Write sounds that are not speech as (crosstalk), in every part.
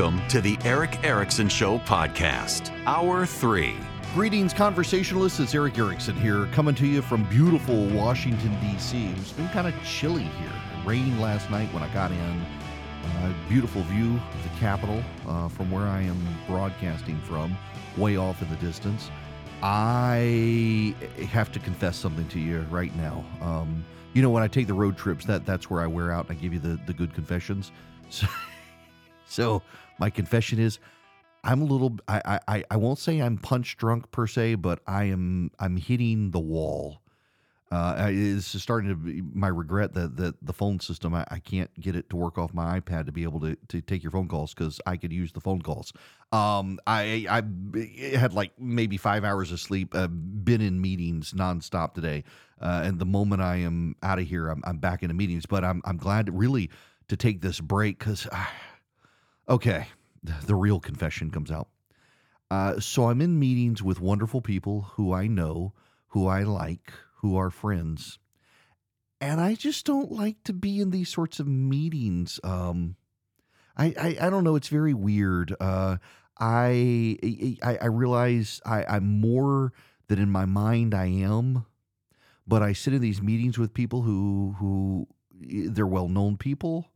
Welcome to the Erick Erickson Show podcast, Hour 3. Greetings, conversationalists. It's Erick Erickson here, coming to you from beautiful Washington, D.C. It's been kind of chilly here. It rained last night when I got in. Uh, beautiful view of the Capitol uh, from where I am broadcasting from, way off in the distance. I have to confess something to you right now. Um, you know, when I take the road trips, that that's where I wear out and I give you the, the good confessions. (laughs) So, so my confession is I'm a little I, I I won't say I'm punch drunk per se, but I am I'm hitting the wall. Uh, it's starting to be my regret that, that the phone system I, I, can't get it to work off my iPad to be able to, to take your phone calls because I could use the phone calls. Um, I I had like maybe five hours of sleep. Uh, been in meetings nonstop today, uh, and the moment I am out of here, I'm, I'm back into meetings. But I'm I'm glad really to take this break because, okay, the real confession comes out. Uh, so I'm in meetings with wonderful people who I know, who I like, who are friends. And I just don't like to be in these sorts of meetings. Um, I, I, I don't know. It's very weird. Uh, I, I, I realize I, I'm more than in my mind I am, but I sit in these meetings with people who, who they're well known people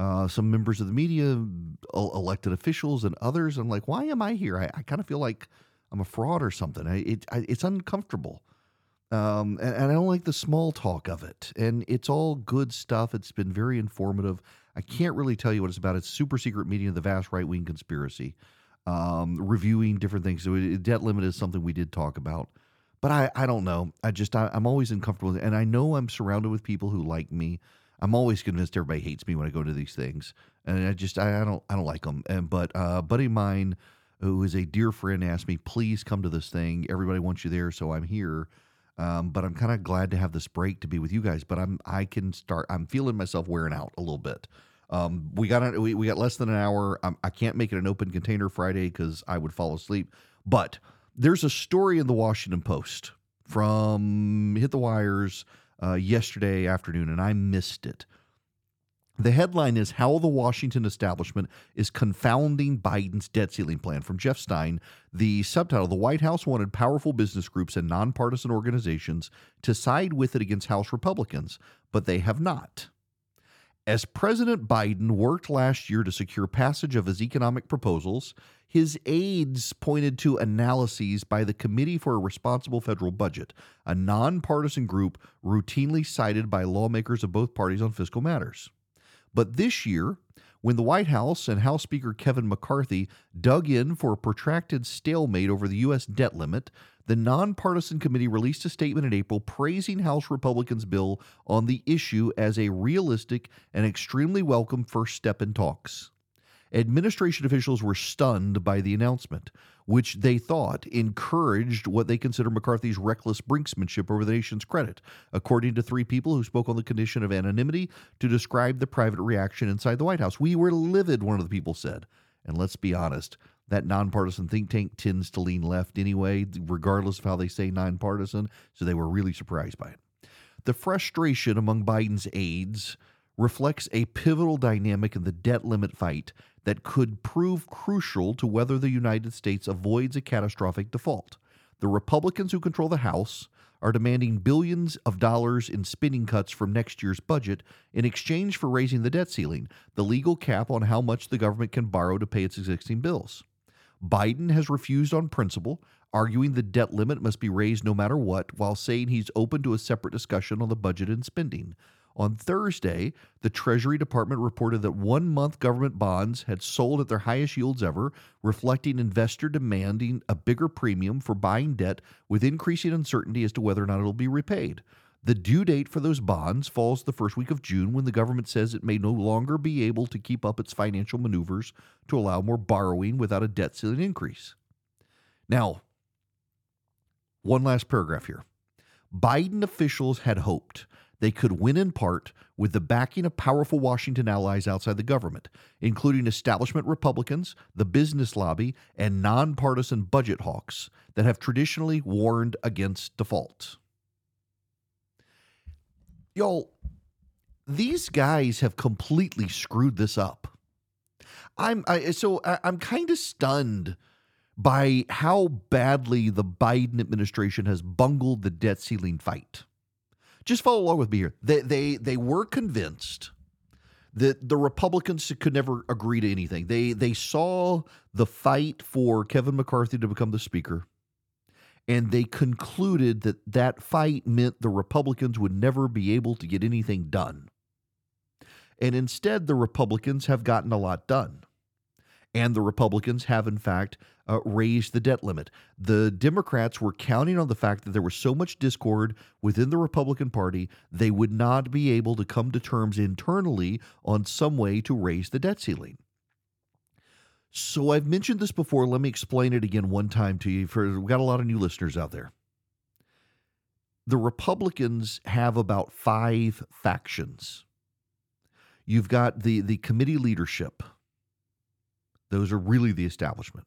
uh, some members of the media, elected officials, and others. I'm like, why am I here? I, I kind of feel like I'm a fraud or something. I, it, I, it's uncomfortable. Um, and, and, I don't like the small talk of it. And it's all good stuff. It's been very informative. I can't really tell you what it's about. It's super secret meeting of the vast right wing conspiracy, um, reviewing different things. So debt limit is something we did talk about. But I, I don't know. I just, I, I'm always uncomfortable. And I know I'm surrounded with people who like me. I'm always convinced everybody hates me when I go to these things, and I just I, I don't I don't like them. And but uh, a buddy mine who is a dear friend asked me, please come to this thing. Everybody wants you there, so I'm here. Um, but I'm kind of glad to have this break to be with you guys. But I'm I can start. I'm feeling myself wearing out a little bit. Um, we got we, we got less than an hour. I'm, I can not make it an open container Friday because I would fall asleep. But there's a story in the Washington Post from Hit the Wires uh, yesterday afternoon, and I missed it. The headline is How the Washington Establishment is Confounding Biden's Debt Ceiling Plan from Jeff Stein. The subtitle The White House wanted powerful business groups and nonpartisan organizations to side with it against House Republicans, but they have not. As President Biden worked last year to secure passage of his economic proposals, his aides pointed to analyses by the Committee for a Responsible Federal Budget, a nonpartisan group routinely cited by lawmakers of both parties on fiscal matters. But this year, when the White House and House Speaker Kevin McCarthy dug in for a protracted stalemate over the U.S. debt limit, the nonpartisan committee released a statement in April praising House Republicans' bill on the issue as a realistic and extremely welcome first step in talks. Administration officials were stunned by the announcement, which they thought encouraged what they consider McCarthy's reckless brinksmanship over the nation's credit, according to three people who spoke on the condition of anonymity to describe the private reaction inside the White House. We were livid, one of the people said. And let's be honest, that nonpartisan think tank tends to lean left anyway, regardless of how they say nonpartisan, so they were really surprised by it. The frustration among Biden's aides reflects a pivotal dynamic in the debt limit fight that could prove crucial to whether the United States avoids a catastrophic default. The Republicans who control the House are demanding billions of dollars in spending cuts from next year's budget in exchange for raising the debt ceiling, the legal cap on how much the government can borrow to pay its existing bills. Biden has refused on principle, arguing the debt limit must be raised no matter what, while saying he's open to a separate discussion on the budget and spending. On Thursday, the Treasury Department reported that one month government bonds had sold at their highest yields ever, reflecting investor demanding a bigger premium for buying debt with increasing uncertainty as to whether or not it'll be repaid. The due date for those bonds falls the first week of June when the government says it may no longer be able to keep up its financial maneuvers to allow more borrowing without a debt ceiling increase. Now, one last paragraph here. Biden officials had hoped they could win in part with the backing of powerful Washington allies outside the government, including establishment Republicans, the business lobby, and nonpartisan budget hawks that have traditionally warned against default. Y'all, these guys have completely screwed this up. I'm I, so I, I'm kind of stunned by how badly the Biden administration has bungled the debt ceiling fight. Just follow along with me here. They they they were convinced that the Republicans could never agree to anything. They they saw the fight for Kevin McCarthy to become the speaker and they concluded that that fight meant the Republicans would never be able to get anything done. And instead, the Republicans have gotten a lot done. And the Republicans have, in fact, uh, raised the debt limit. The Democrats were counting on the fact that there was so much discord within the Republican Party, they would not be able to come to terms internally on some way to raise the debt ceiling. So I've mentioned this before. Let me explain it again one time to you. For we've got a lot of new listeners out there. The Republicans have about five factions. You've got the the committee leadership. Those are really the establishment.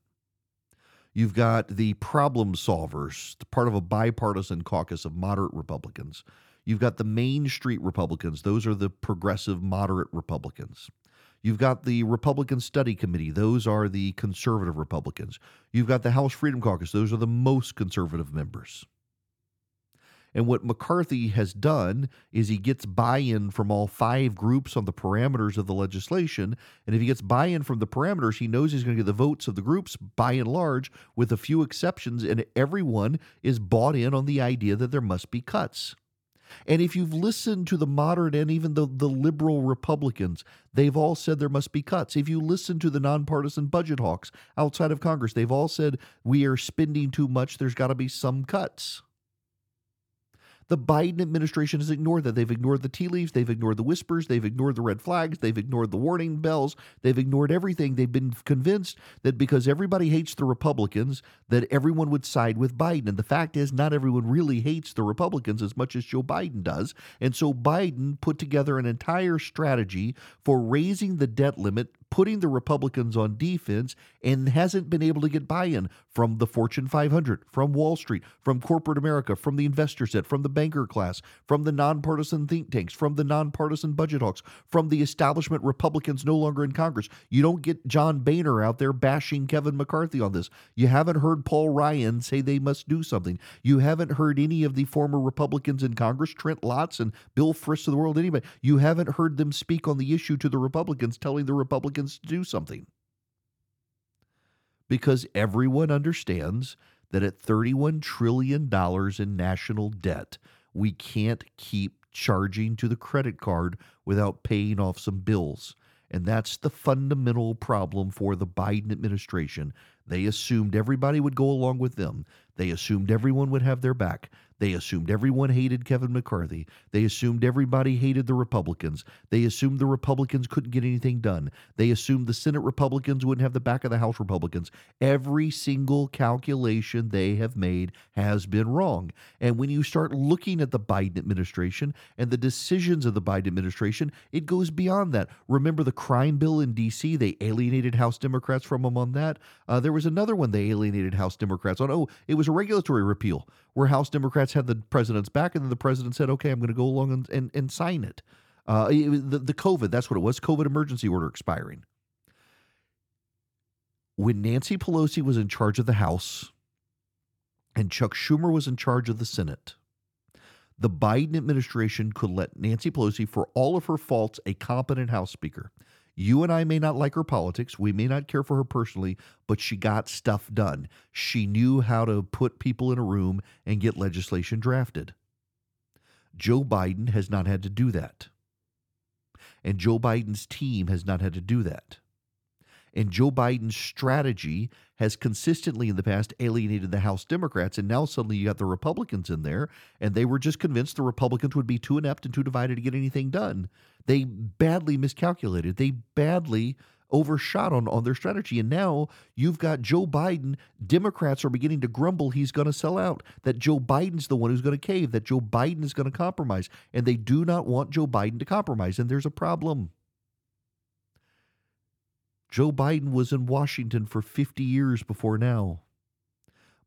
You've got the problem solvers, part of a bipartisan caucus of moderate Republicans. You've got the Main Street Republicans. Those are the progressive moderate Republicans. You've got the Republican Study Committee. Those are the conservative Republicans. You've got the House Freedom Caucus. Those are the most conservative members. And what McCarthy has done is he gets buy in from all five groups on the parameters of the legislation. And if he gets buy in from the parameters, he knows he's going to get the votes of the groups by and large, with a few exceptions. And everyone is bought in on the idea that there must be cuts. And if you've listened to the moderate and even the, the liberal Republicans, they've all said there must be cuts. If you listen to the nonpartisan budget hawks outside of Congress, they've all said we are spending too much, there's got to be some cuts. The Biden administration has ignored that. They've ignored the tea leaves, they've ignored the whispers, they've ignored the red flags, they've ignored the warning bells, they've ignored everything. They've been convinced that because everybody hates the Republicans, that everyone would side with Biden. And the fact is, not everyone really hates the Republicans as much as Joe Biden does. And so Biden put together an entire strategy for raising the debt limit putting the Republicans on defense and hasn't been able to get buy in from the Fortune 500, from Wall Street, from corporate America, from the investor set, from the banker class, from the nonpartisan think tanks, from the nonpartisan budget hawks, from the establishment Republicans no longer in Congress. You don't get John Boehner out there bashing Kevin McCarthy on this. You haven't heard Paul Ryan say they must do something. You haven't heard any of the former Republicans in Congress, Trent Lotts and Bill Frist of the world, anybody. You haven't heard them speak on the issue to the Republicans, telling the Republicans To do something. Because everyone understands that at $31 trillion in national debt, we can't keep charging to the credit card without paying off some bills. And that's the fundamental problem for the Biden administration. They assumed everybody would go along with them. They assumed everyone would have their back. They assumed everyone hated Kevin McCarthy. They assumed everybody hated the Republicans. They assumed the Republicans couldn't get anything done. They assumed the Senate Republicans wouldn't have the back of the House Republicans. Every single calculation they have made has been wrong. And when you start looking at the Biden administration and the decisions of the Biden administration, it goes beyond that. Remember the crime bill in D.C.? They alienated House Democrats from them on that. Uh, there was another one they alienated House Democrats on. Oh, it was a regulatory repeal where House Democrats had the president's back, and then the president said, "Okay, I'm going to go along and, and, and sign it." Uh, the, the COVID, that's what it was, COVID emergency order expiring. When Nancy Pelosi was in charge of the House and Chuck Schumer was in charge of the Senate, the Biden administration could let Nancy Pelosi, for all of her faults, a competent House Speaker. You and I may not like her politics. We may not care for her personally, but she got stuff done. She knew how to put people in a room and get legislation drafted. Joe Biden has not had to do that. And Joe Biden's team has not had to do that. And Joe Biden's strategy has consistently in the past alienated the House Democrats. And now suddenly you got the Republicans in there, and they were just convinced the Republicans would be too inept and too divided to get anything done. They badly miscalculated. They badly overshot on, on their strategy. And now you've got Joe Biden. Democrats are beginning to grumble he's going to sell out, that Joe Biden's the one who's going to cave, that Joe Biden is going to compromise. And they do not want Joe Biden to compromise. And there's a problem. Joe Biden was in Washington for 50 years before now.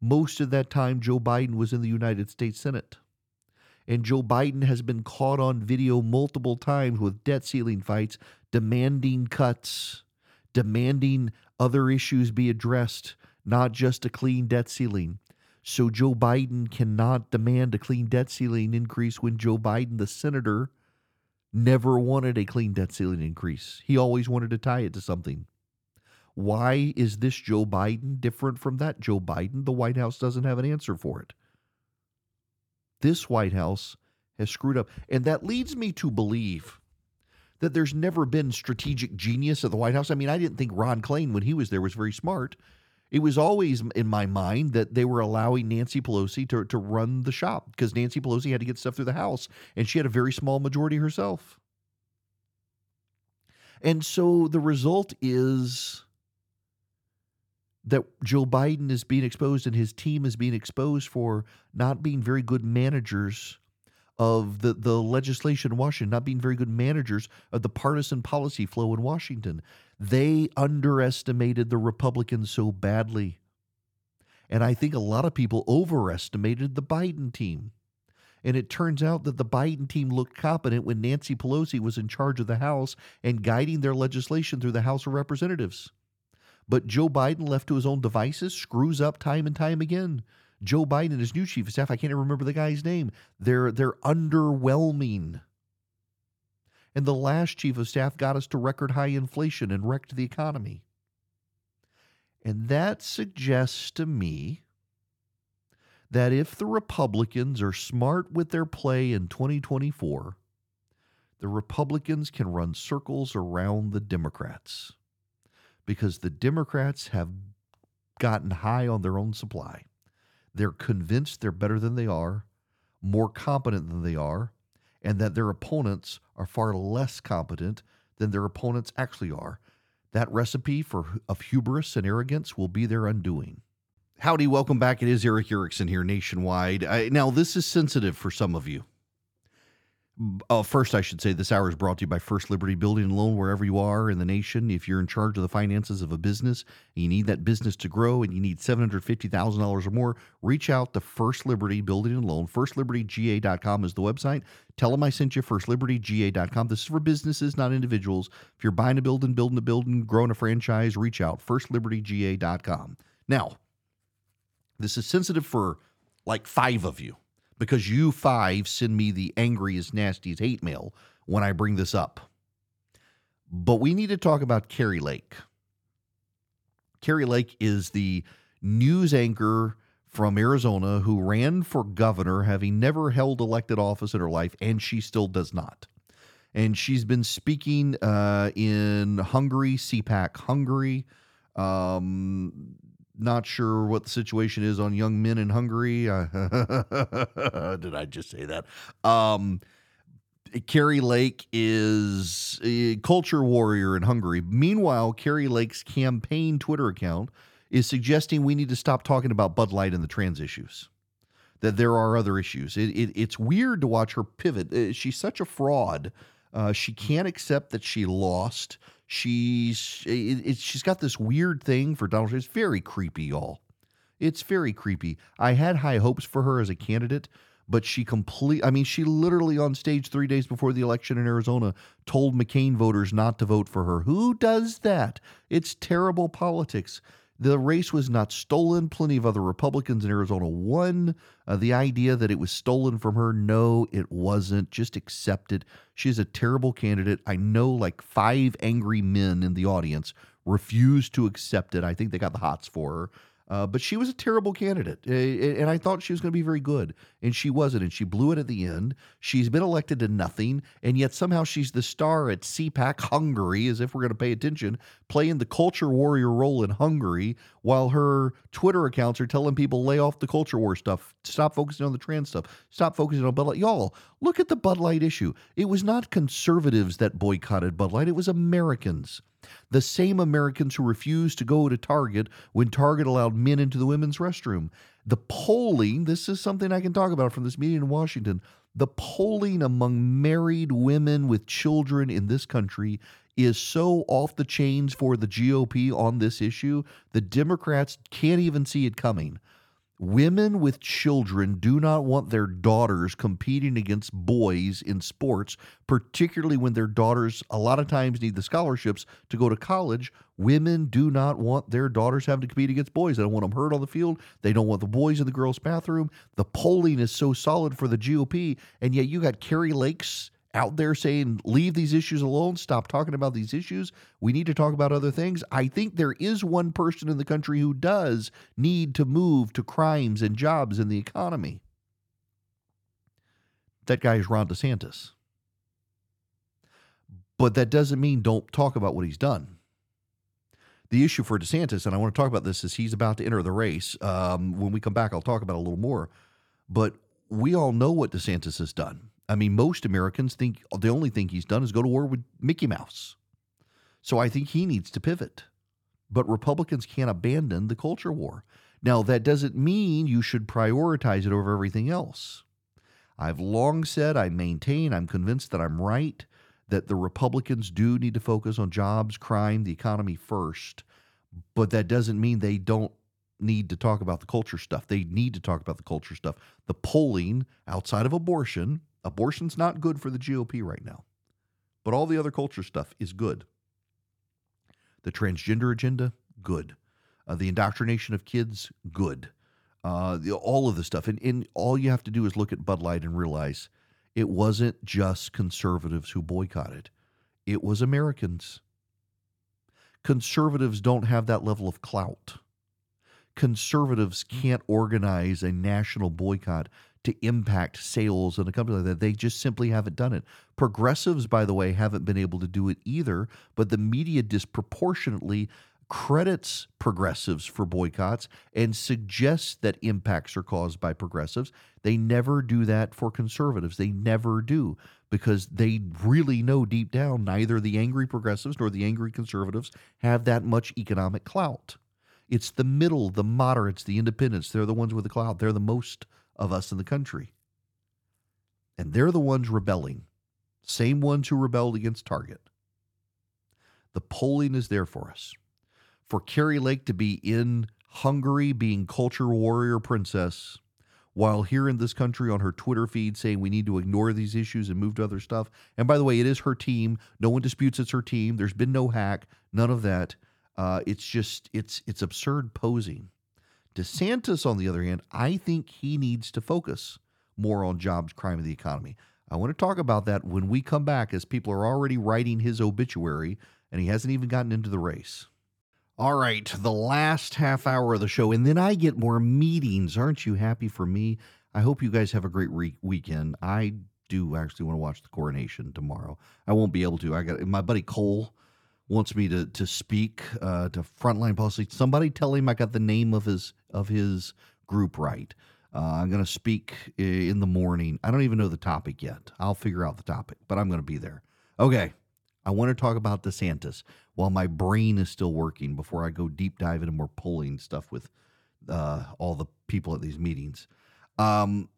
Most of that time, Joe Biden was in the United States Senate. And Joe Biden has been caught on video multiple times with debt ceiling fights, demanding cuts, demanding other issues be addressed, not just a clean debt ceiling. So Joe Biden cannot demand a clean debt ceiling increase when Joe Biden, the senator, never wanted a clean debt ceiling increase. He always wanted to tie it to something. Why is this Joe Biden different from that Joe Biden? The White House doesn't have an answer for it. This White House has screwed up. And that leads me to believe that there's never been strategic genius at the White House. I mean, I didn't think Ron Klain, when he was there, was very smart. It was always in my mind that they were allowing Nancy Pelosi to, to run the shop because Nancy Pelosi had to get stuff through the House and she had a very small majority herself. And so the result is that Joe Biden is being exposed and his team is being exposed for not being very good managers of the, the legislation in Washington, not being very good managers of the partisan policy flow in Washington. They underestimated the Republicans so badly. And I think a lot of people overestimated the Biden team. And it turns out that the Biden team looked competent when Nancy Pelosi was in charge of the House and guiding their legislation through the House of Representatives. But Joe Biden, left to his own devices, screws up time and time again. Joe Biden and his new chief of staff, I can't even remember the guy's name. They're they're underwhelming. And the last chief of staff got us to record high inflation and wrecked the economy. And that suggests to me that if the Republicans are smart with their play in 2024, the Republicans can run circles around the Democrats because the Democrats have gotten high on their own supply. They're convinced they're better than they are, more competent than they are, and that their opponents are far less competent than their opponents actually are. That recipe for of hubris and arrogance will be their undoing. Howdy, welcome back. It is Erick Erickson here nationwide. I, now, this is sensitive for some of you. Uh, first, I should say this hour is brought to you by First Liberty Building and Loan, wherever you are in the nation. If you're in charge of the finances of a business you need that business to grow and you need $750,000 or more, reach out to First Liberty Building and Loan. FirstLibertyGA.com is the website. Tell them I sent you, FirstLibertyGA.com. This is for businesses, not individuals. If you're buying a building, building a building, growing a franchise, reach out, FirstLibertyGA.com. Now, this is sensitive for like five of you because you five send me the angriest, nastiest hate mail when I bring this up. But we need to talk about Kari Lake. Kari Lake is the news anchor from Arizona who ran for governor, having never held elected office in her life, and she still does not. And she's been speaking uh, in Hungary, CPAC Hungary, um, not sure what the situation is on young men in Hungary. (laughs) did I just say that? Um, Kari Lake is a culture warrior in Hungary. Meanwhile, Kari Lake's campaign Twitter account is suggesting we need to stop talking about Bud Light and the trans issues. That there are other issues. It, it, it's weird to watch her pivot. Uh, she's such a fraud. Uh, she can't accept that she lost. She's it, it, she's got this weird thing for Donald Trump. It's very creepy, y'all. It's very creepy. I had high hopes for her as a candidate, but she complete I mean, she literally on stage 3 days before the election in Arizona told McCain voters not to vote for her. Who does that? It's terrible politics. The race was not stolen. Plenty of other Republicans in Arizona won. Uh, the idea that it was stolen from her, no, it wasn't. Just accept it. She's a terrible candidate. I know like five angry men in the audience refused to accept it. I think they got the hots for her. Uh, but she was a terrible candidate, uh, and I thought she was going to be very good, and she wasn't, and she blew it at the end. She's been elected to nothing, and yet somehow she's the star at CPAC Hungary, as if we're going to pay attention, playing the culture warrior role in Hungary, while her Twitter accounts are telling people lay off the culture war stuff, stop focusing on the trans stuff, stop focusing on Bud Light. Y'all, look at the Bud Light issue. It was not conservatives that boycotted Bud Light; it was Americans. The same Americans who refused to go to Target when Target allowed men into the women's restroom. The polling, this is something I can talk about from this meeting in Washington. The polling among married women with children in this country is so off the chains for the GOP on this issue, the Democrats can't even see it coming. Women with children do not want their daughters competing against boys in sports, particularly when their daughters a lot of times need the scholarships to go to college. Women do not want their daughters having to compete against boys. They don't want them hurt on the field. They don't want the boys in the girls' bathroom. The polling is so solid for the GOP, and yet you got Kari Lakes out there saying, leave these issues alone, stop talking about these issues. We need to talk about other things. I think there is one person in the country who does need to move to crimes and jobs in the economy. That guy is Ron DeSantis. But that doesn't mean don't talk about what he's done. The issue for DeSantis, and I want to talk about this, is he's about to enter the race. Um, when we come back, I'll talk about a little more. But we all know what DeSantis has done I mean, most Americans think the only thing he's done is go to war with Mickey Mouse. So I think he needs to pivot. But Republicans can't abandon the culture war. Now, that doesn't mean you should prioritize it over everything else. I've long said, I maintain, I'm convinced that I'm right, that the Republicans do need to focus on jobs, crime, the economy first. But that doesn't mean they don't need to talk about the culture stuff. They need to talk about the culture stuff. The polling outside of abortion Abortion's not good for the GOP right now, but all the other culture stuff is good. The transgender agenda, good. Uh, the indoctrination of kids, good. Uh, the, all of the stuff. And, and all you have to do is look at Bud Light and realize it wasn't just conservatives who boycotted, it was Americans. Conservatives don't have that level of clout. Conservatives can't organize a national boycott to impact sales in a company like that. They just simply haven't done it. Progressives, by the way, haven't been able to do it either, but the media disproportionately credits progressives for boycotts and suggests that impacts are caused by progressives. They never do that for conservatives. They never do because they really know deep down neither the angry progressives nor the angry conservatives have that much economic clout. It's the middle, the moderates, the independents. They're the ones with the clout. They're the most of us in the country. And they're the ones rebelling, same ones who rebelled against Target. The polling is there for us. For Kari Lake to be in Hungary being culture warrior princess, while here in this country on her Twitter feed saying we need to ignore these issues and move to other stuff. And by the way, it is her team. No one disputes it's her team. There's been no hack, none of that. Uh, it's just it's it's absurd posing. DeSantis, on the other hand, I think he needs to focus more on jobs, crime, and the economy. I want to talk about that when we come back, as people are already writing his obituary, and he hasn't even gotten into the race. All right, the last half hour of the show, and then I get more meetings. Aren't you happy for me? I hope you guys have a great re- weekend. I do actually want to watch the coronation tomorrow. I won't be able to. I got my buddy Cole wants me to to speak uh, to Frontline Policy. Somebody tell him I got the name of his of his group right. Uh, I'm going to speak in the morning. I don't even know the topic yet. I'll figure out the topic, but I'm going to be there. Okay. I want to talk about DeSantis while my brain is still working before I go deep dive into more polling stuff with uh, all the people at these meetings. Um,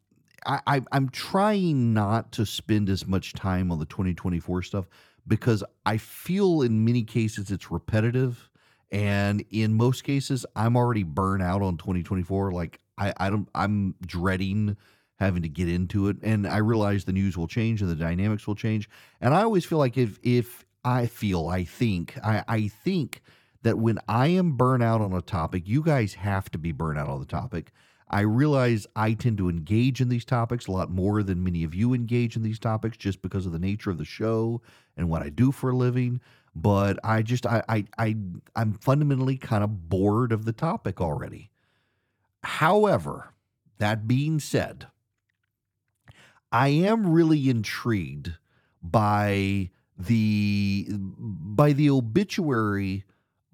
I, I'm trying not to spend as much time on the 2024 stuff because I feel in many cases it's repetitive. And in most cases, I'm already burnt out on 2024. Like I, I don't I'm dreading having to get into it. And I realize the news will change and the dynamics will change. And I always feel like if if I feel, I think, I, I think that when I am burnt out on a topic, you guys have to be burnt out on the topic. I realize I tend to engage in these topics a lot more than many of you engage in these topics just because of the nature of the show and what I do for a living. But I just I I, I I'm fundamentally kind of bored of the topic already. However, that being said, I am really intrigued by the by the obituary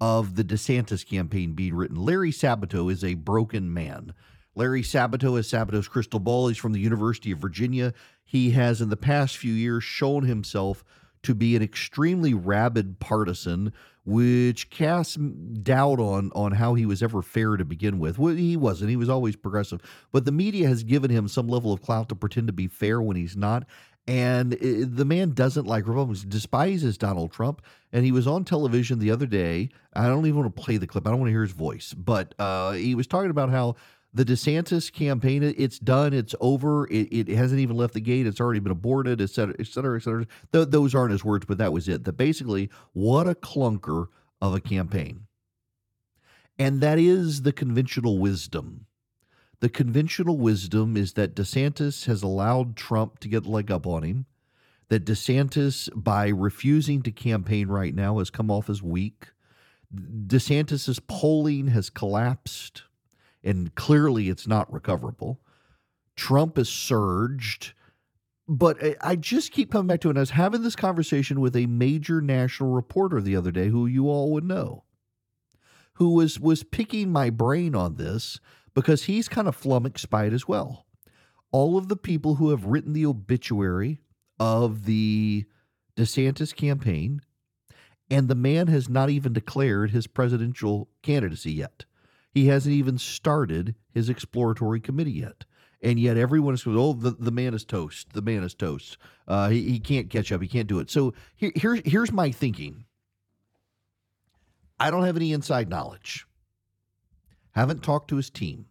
of the DeSantis campaign being written. Larry Sabato is a broken man. Larry Sabato is Sabato's crystal ball. He's from the University of Virginia. He has, in the past few years, shown himself to be an extremely rabid partisan, which casts doubt on on how he was ever fair to begin with. Well, he wasn't. He was always progressive. But the media has given him some level of clout to pretend to be fair when he's not. And the man doesn't like Republicans, despises Donald Trump. And he was on television the other day. I don't even want to play the clip. I don't want to hear his voice. But uh, he was talking about how The DeSantis campaign, it's done, it's over, it, it hasn't even left the gate, it's already been aborted, et cetera, et cetera, et cetera. Th- those aren't his words, but that was it. That basically, what a clunker of a campaign. And that is the conventional wisdom. The conventional wisdom is that DeSantis has allowed Trump to get the leg up on him, that DeSantis, by refusing to campaign right now, has come off as weak. DeSantis's polling has collapsed, and clearly it's not recoverable. Trump has surged. But I just keep coming back to it. I was having this conversation with a major national reporter the other day who you all would know who was was picking my brain on this because he's kind of flummoxed by it as well. All of the people who have written the obituary of the DeSantis campaign, and the man has not even declared his presidential candidacy yet. He hasn't even started his exploratory committee yet. And yet everyone is going, oh, the, the man is toast. The man is toast. Uh, he, he can't catch up. He can't do it. So here, here, here's my thinking I don't have any inside knowledge. Haven't talked to his team.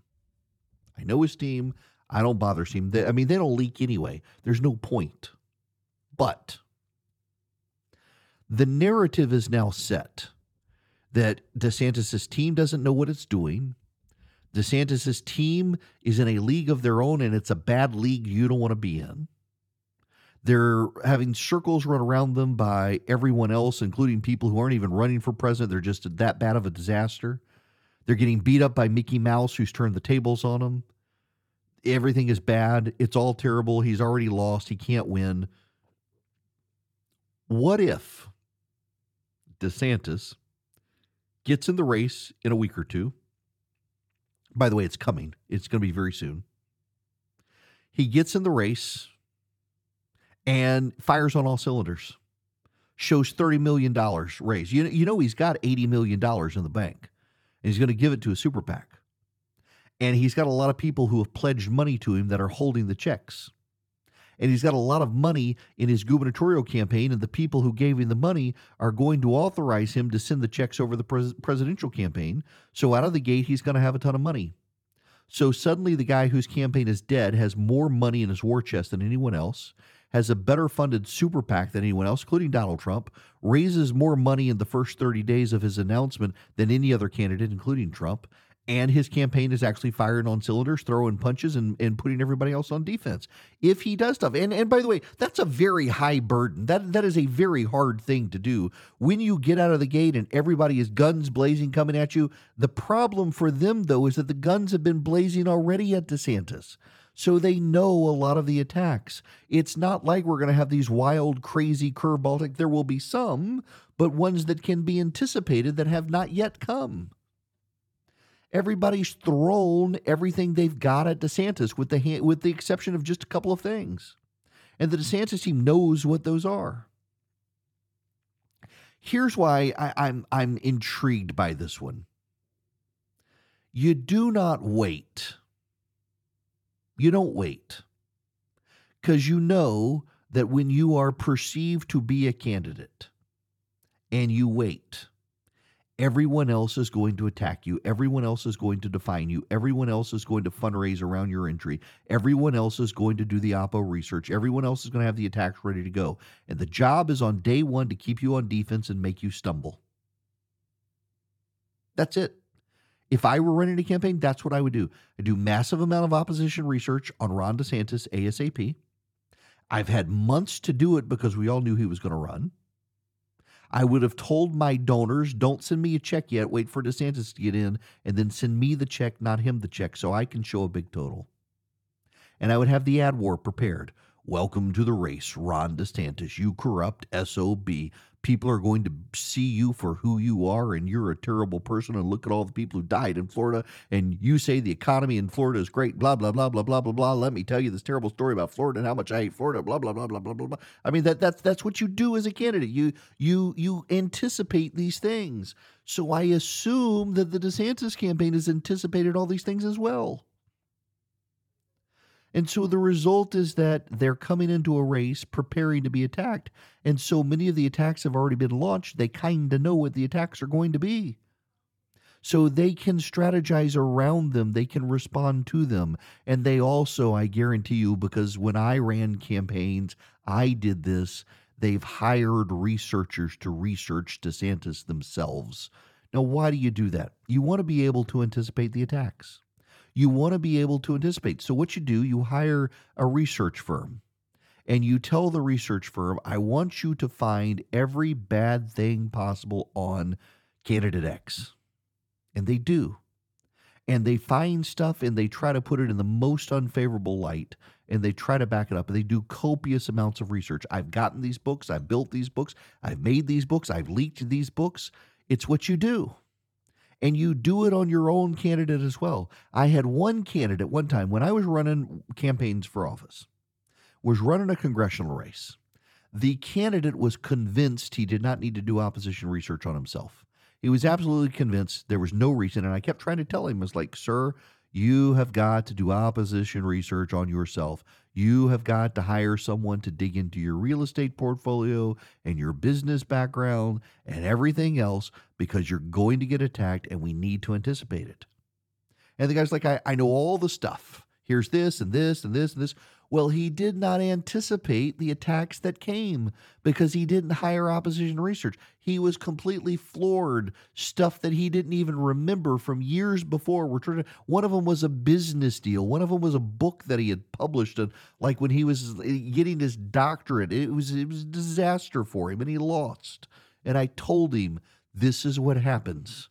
I know his team. I don't bother seeing. They, I mean, they don't leak anyway. There's no point. But the narrative is now set that DeSantis' team doesn't know what it's doing. DeSantis' team is in a league of their own, and it's a bad league you don't want to be in. They're having circles run around them by everyone else, including people who aren't even running for president. They're just that bad of a disaster. They're getting beat up by Mickey Mouse, who's turned the tables on them. Everything is bad. It's all terrible. He's already lost. He can't win. What if DeSantis gets in the race in a week or two? By the way, it's coming, it's going to be very soon. He gets in the race and fires on all cylinders. Shows $30 million raised. You, you know, he's got $80 million in the bank, and he's going to give it to a super PAC. And he's got a lot of people who have pledged money to him that are holding the checks. And he's got a lot of money in his gubernatorial campaign, and the people who gave him the money are going to authorize him to send the checks over the pres- presidential campaign. So out of the gate, he's going to have a ton of money. So suddenly, the guy whose campaign is dead has more money in his war chest than anyone else has a better funded super PAC than anyone else, including Donald Trump, raises more money in the first 30 days of his announcement than any other candidate, including Trump. And his campaign is actually firing on cylinders, throwing punches, and, and putting everybody else on defense. If he does stuff, and, and by the way, that's a very high burden. That that is a very hard thing to do. When you get out of the gate and everybody is guns blazing coming at you, the problem for them though is that the guns have been blazing already at DeSantis so they know a lot of the attacks. It's not like we're going to have these wild, crazy curveball. There will be some, but ones that can be anticipated that have not yet come. Everybody's thrown everything they've got at DeSantis, with the with the exception of just a couple of things, and the DeSantis team knows what those are. Here's why I, I'm I'm intrigued by this one. You do not wait you don't wait because you know that when you are perceived to be a candidate and you wait, everyone else is going to attack you. Everyone else is going to define you. Everyone else is going to fundraise around your entry. Everyone else is going to do the Oppo research. Everyone else is going to have the attacks ready to go. And the job is on day one to keep you on defense and make you stumble. That's it. If I were running a campaign, that's what I would do. I do massive amount of opposition research on Ron DeSantis ASAP. I've had months to do it because we all knew he was going to run. I would have told my donors, don't send me a check yet. Wait for DeSantis to get in and then send me the check, not him the check, so I can show a big total. And I would have the ad war prepared. Welcome to the race, Ron DeSantis, you corrupt SOB people are going to see you for who you are and you're a terrible person and look at all the people who died in Florida and you say the economy in Florida is great blah blah blah blah blah blah blah let me tell you this terrible story about Florida and how much I hate Florida blah blah blah blah blah blah blah I mean that that's that's what you do as a candidate you you you anticipate these things so I assume that the DeSantis campaign has anticipated all these things as well and so the result is that they're coming into a race preparing to be attacked. And so many of the attacks have already been launched. They kind of know what the attacks are going to be. so they can strategize around them, they can respond to them. And they also, I guarantee you, because when I ran campaigns, I did this, they've hired researchers to research DeSantis themselves. Now, why do you do that? You want to be able to anticipate the attacks. You want to be able to anticipate. So, what you do, you hire a research firm and you tell the research firm, I want you to find every bad thing possible on candidate X. And they do. And they find stuff and they try to put it in the most unfavorable light and they try to back it up. And they do copious amounts of research. I've gotten these books, I've built these books, I've made these books, I've leaked these books. It's what you do. And you do it on your own candidate as well. I had one candidate one time when I was running campaigns for office was running a congressional race. The candidate was convinced he did not need to do opposition research on himself. He was absolutely convinced there was no reason. And I kept trying to tell him, was like, sir, you have got to do opposition research on yourself. You have got to hire someone to dig into your real estate portfolio and your business background and everything else because you're going to get attacked and we need to anticipate it. And the guy's like, I, I know all the stuff. Here's this and this and this and this. Well, he did not anticipate the attacks that came because he didn't hire opposition research. He was completely floored. Stuff that he didn't even remember from years before. One of them was a business deal. One of them was a book that he had published, and like when he was eh, getting his doctorate, it was it was a disaster for him, and he lost. And I told him, "This is what happens."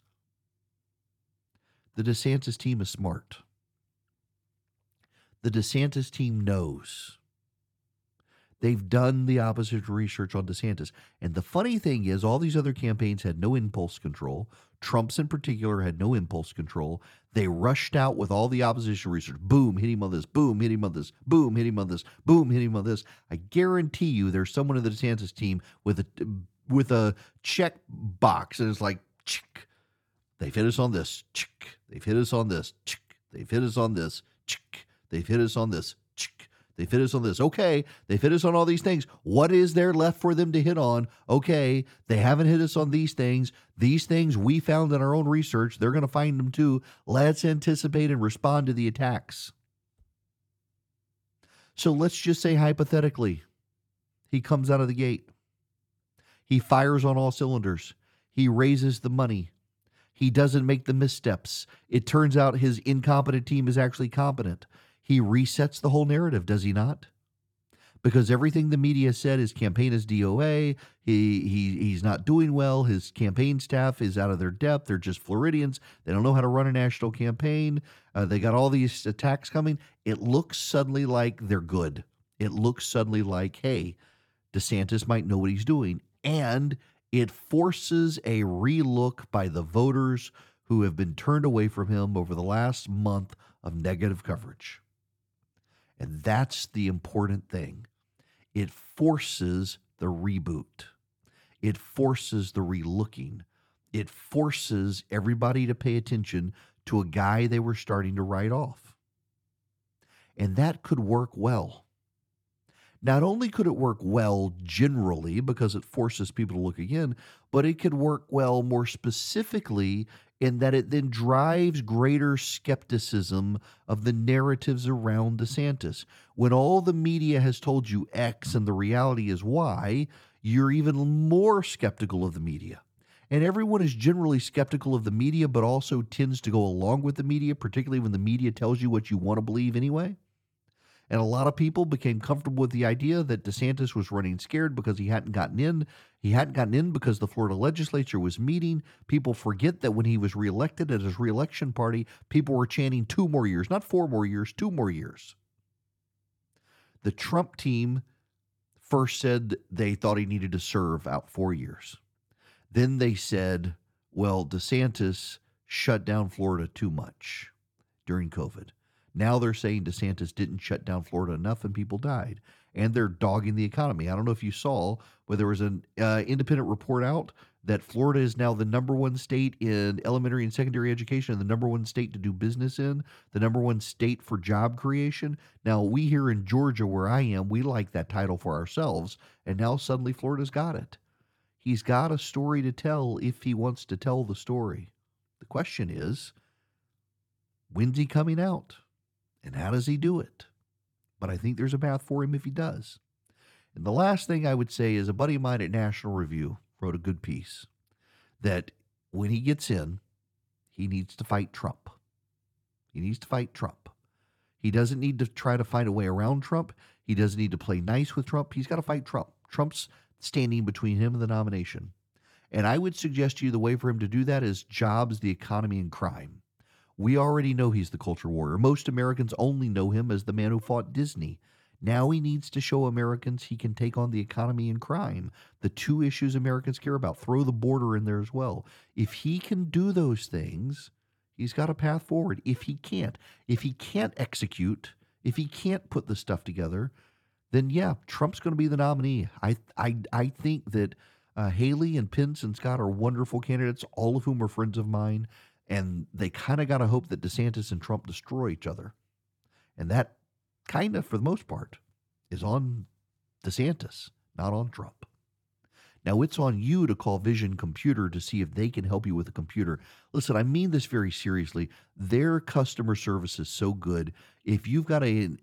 The DeSantis team is smart the DeSantis team knows. They've done the opposite research on DeSantis. And the funny thing is, all these other campaigns had no impulse control. Trump's in particular had no impulse control. They rushed out with all the opposition research. Boom, hit him on this. Boom, hit him on this. Boom, hit him on this. Boom, hit him on this. I guarantee you, there's someone in the DeSantis team with a with a check box, and it's like, chick. They've hit us on this. Chick. They've hit us on this. Chick. They've hit us on this. Chick. They've hit us on this. They've hit us on this. Okay, they've hit us on all these things. What is there left for them to hit on? Okay, they haven't hit us on these things. These things we found in our own research, they're going to find them too. Let's anticipate and respond to the attacks. So let's just say hypothetically, he comes out of the gate. He fires on all cylinders. He raises the money. He doesn't make the missteps. It turns out his incompetent team is actually competent he resets the whole narrative, does he not? Because everything the media said his campaign is DOA, he, he he's not doing well, his campaign staff is out of their depth, they're just Floridians, they don't know how to run a national campaign, uh, they got all these attacks coming. It looks suddenly like they're good. It looks suddenly like, hey, DeSantis might know what he's doing. And it forces a relook by the voters who have been turned away from him over the last month of negative coverage. And that's the important thing. It forces the reboot, it forces the relooking, it forces everybody to pay attention to a guy they were starting to write off. And that could work well. Not only could it work well generally because it forces people to look again, but it could work well more specifically in that it then drives greater skepticism of the narratives around DeSantis. When all the media has told you X and the reality is Y, you're even more skeptical of the media. And everyone is generally skeptical of the media, but also tends to go along with the media, particularly when the media tells you what you want to believe anyway. And a lot of people became comfortable with the idea that DeSantis was running scared because he hadn't gotten in. He hadn't gotten in because the Florida legislature was meeting. People forget that when he was reelected at his reelection party, people were chanting two more years, not four more years, two more years. The Trump team first said they thought he needed to serve out four years. Then they said, well, DeSantis shut down Florida too much during COVID. Now they're saying DeSantis didn't shut down Florida enough and people died. And they're dogging the economy. I don't know if you saw, but there was an uh, independent report out that Florida is now the number one state in elementary and secondary education the number one state to do business in, the number one state for job creation. Now, we here in Georgia, where I am, we like that title for ourselves. And now suddenly Florida's got it. He's got a story to tell if he wants to tell the story. The question is, when's he coming out? And how does he do it? But I think there's a path for him if he does. And the last thing I would say is a buddy of mine at National Review wrote a good piece that when he gets in, he needs to fight Trump. He needs to fight Trump. He doesn't need to try to find a way around Trump. He doesn't need to play nice with Trump. He's got to fight Trump. Trump's standing between him and the nomination. And I would suggest to you the way for him to do that is jobs, the economy, and crime. We already know he's the culture warrior. Most Americans only know him as the man who fought Disney. Now he needs to show Americans he can take on the economy and crime, the two issues Americans care about. Throw the border in there as well. If he can do those things, he's got a path forward. If he can't, if he can't execute, if he can't put the stuff together, then yeah, Trump's going to be the nominee. I I I think that uh, Haley and Pence and Scott are wonderful candidates, all of whom are friends of mine, and they kind of got to hope that DeSantis and Trump destroy each other, and that kind of, for the most part, is on DeSantis, not on Trump. Now, it's on you to call Vision Computer to see if they can help you with a computer. Listen, I mean this very seriously. Their customer service is so good. If you've got an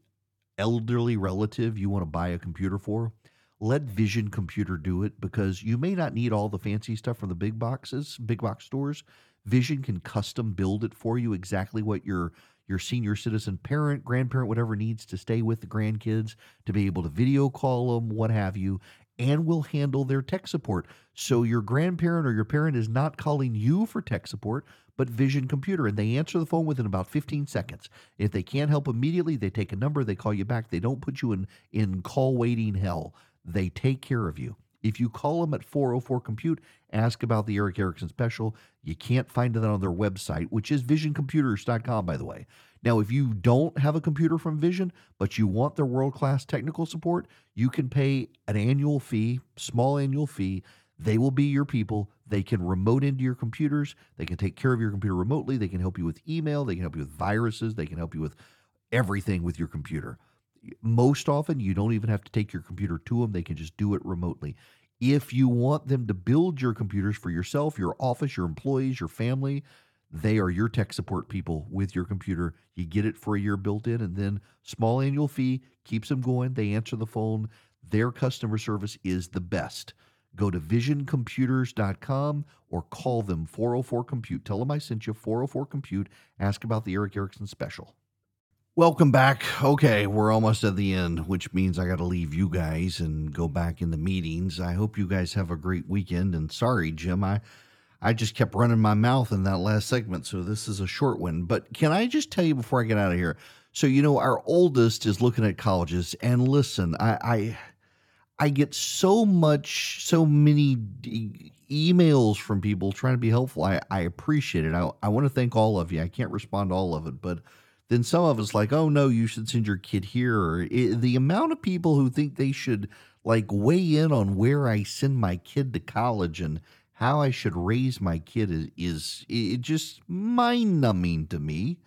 elderly relative you want to buy a computer for, let Vision Computer do it because you may not need all the fancy stuff from the big boxes, big box stores. Vision can custom build it for you exactly what your your senior citizen parent, grandparent, whatever needs to stay with the grandkids to be able to video call them, what have you, and will handle their tech support. So your grandparent or your parent is not calling you for tech support, but Vision Computer, and they answer the phone within about 15 seconds. If they can't help immediately, they take a number, they call you back. They don't put you in in call waiting hell. They take care of you. If you call them at 404 Compute, ask about the Erick Erickson special. You can't find that on their website, which is visioncomputers.com, by the way. Now, if you don't have a computer from Vision, but you want their world class technical support, you can pay an annual fee, small annual fee. They will be your people. They can remote into your computers. They can take care of your computer remotely. They can help you with email. They can help you with viruses. They can help you with everything with your computer. Most often, you don't even have to take your computer to them, they can just do it remotely. If you want them to build your computers for yourself, your office, your employees, your family, they are your tech support people with your computer. You get it for a year built in, and then small annual fee keeps them going. They answer the phone. Their customer service is the best. Go to visioncomputers.com or call them 404 Compute. Tell them I sent you 404 Compute. Ask about the Erick Erickson special. Welcome back. Okay, we're almost at the end, which means I got to leave you guys and go back in the meetings. I hope you guys have a great weekend. And sorry, Jim, I I just kept running my mouth in that last segment, so this is a short one. But can I just tell you before I get out of here? So you know, our oldest is looking at colleges, and listen, I I, I get so much, so many d- emails from people trying to be helpful. I I appreciate it. I I want to thank all of you. I can't respond to all of it, but then some of us like, oh no, you should send your kid here. It, the amount of people who think they should like weigh in on where I send my kid to college and how I should raise my kid is, is it just mind numbing to me.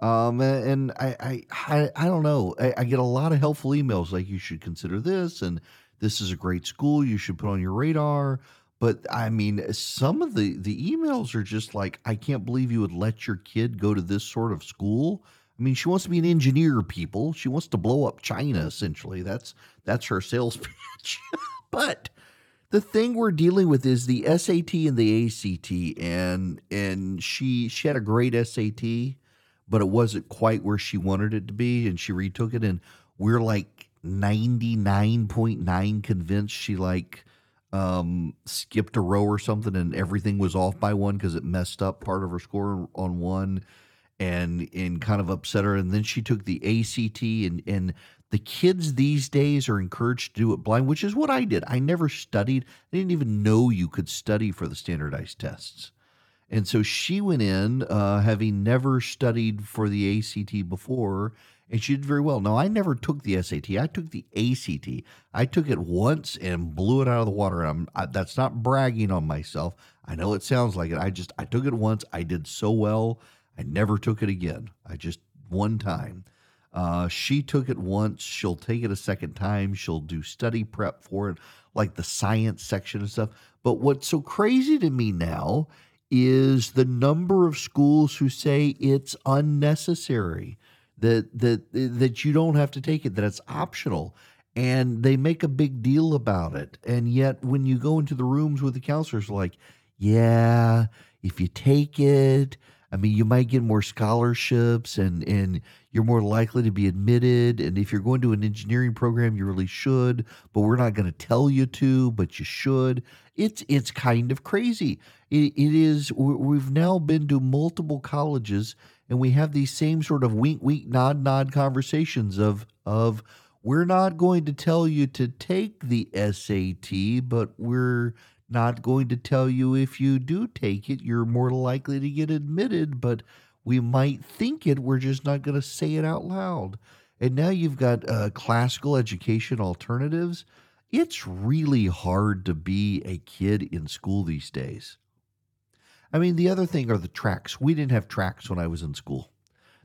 Um, and I, I, I, I don't know. I, I, get a lot of helpful emails like you should consider this, and this is a great school you should put on your radar. But I mean, some of the the emails are just like, I can't believe you would let your kid go to this sort of school. I mean, she wants to be an engineer, people. She wants to blow up China, essentially. That's that's her sales (laughs) pitch. but the thing we're dealing with is the SAT and the ACT, and and she she had a great SAT, but it wasn't quite where she wanted it to be, and she retook it, and we're like ninety nine point nine convinced she like um skipped a row or something, and everything was off by one because it messed up part of her score on one and and kind of upset her. And then she took the ACT and and the kids these days are encouraged to do it blind, which is what I did. I never studied. I didn't even know you could study for the standardized tests. And so she went in, uh, having never studied for the ACT before, and she did very well. Now, I never took the SAT. I took the ACT. I took it once and blew it out of the water. I'm, I, that's not bragging on myself. I know it sounds like it. I just I took it once. I did so well. I never took it again. I just one time. Uh, she took it once. She'll take it a second time. She'll do study prep for it, like the science section and stuff. But what's so crazy to me now is the number of schools who say it's unnecessary, that that that you don't have to take it, that it's optional. And they make a big deal about it. And yet when you go into the rooms with the counselors like, yeah, if you take it, I mean, you might get more scholarships and, and you're more likely to be admitted. And if you're going to an engineering program, you really should, but we're not going to tell you to, but you should. It's, it's kind of crazy. it, it is, we've now been to multiple colleges and we have these same sort of wink, wink, nod, nod conversations of, of, we're not going to tell you to take the SAT, but we're not going to tell you if you do take it, you're more likely to get admitted, but we might think it. We're just not going to say it out loud. And now you've got uh, classical education alternatives. It's really hard to be a kid in school these days. I mean, the other thing are the tracks. We didn't have tracks when I was in school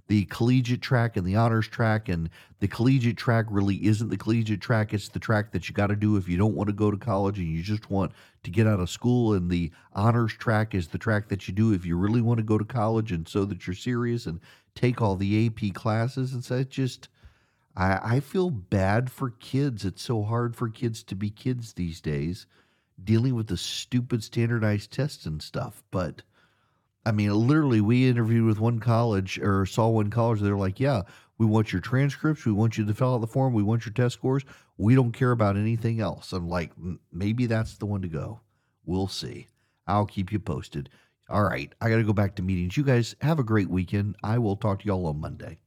the collegiate track and the honors track. And the collegiate track really isn't the collegiate track. It's the track that you got to do if you don't want to go to college and you just want to get out of school. And the honors track is the track that you do if you really want to go to college and so that you're serious and take all the AP classes. And so it just, I, I feel bad for kids. It's so hard for kids to be kids these days, dealing with the stupid standardized tests and stuff. But, I mean, literally, we interviewed with one college or saw one college. They're like, yeah, we want your transcripts. We want you to fill out the form. We want your test scores. We don't care about anything else. I'm like, maybe that's the one to go. We'll see. I'll keep you posted. All right. I got to go back to meetings. You guys have a great weekend. I will talk to y'all on Monday.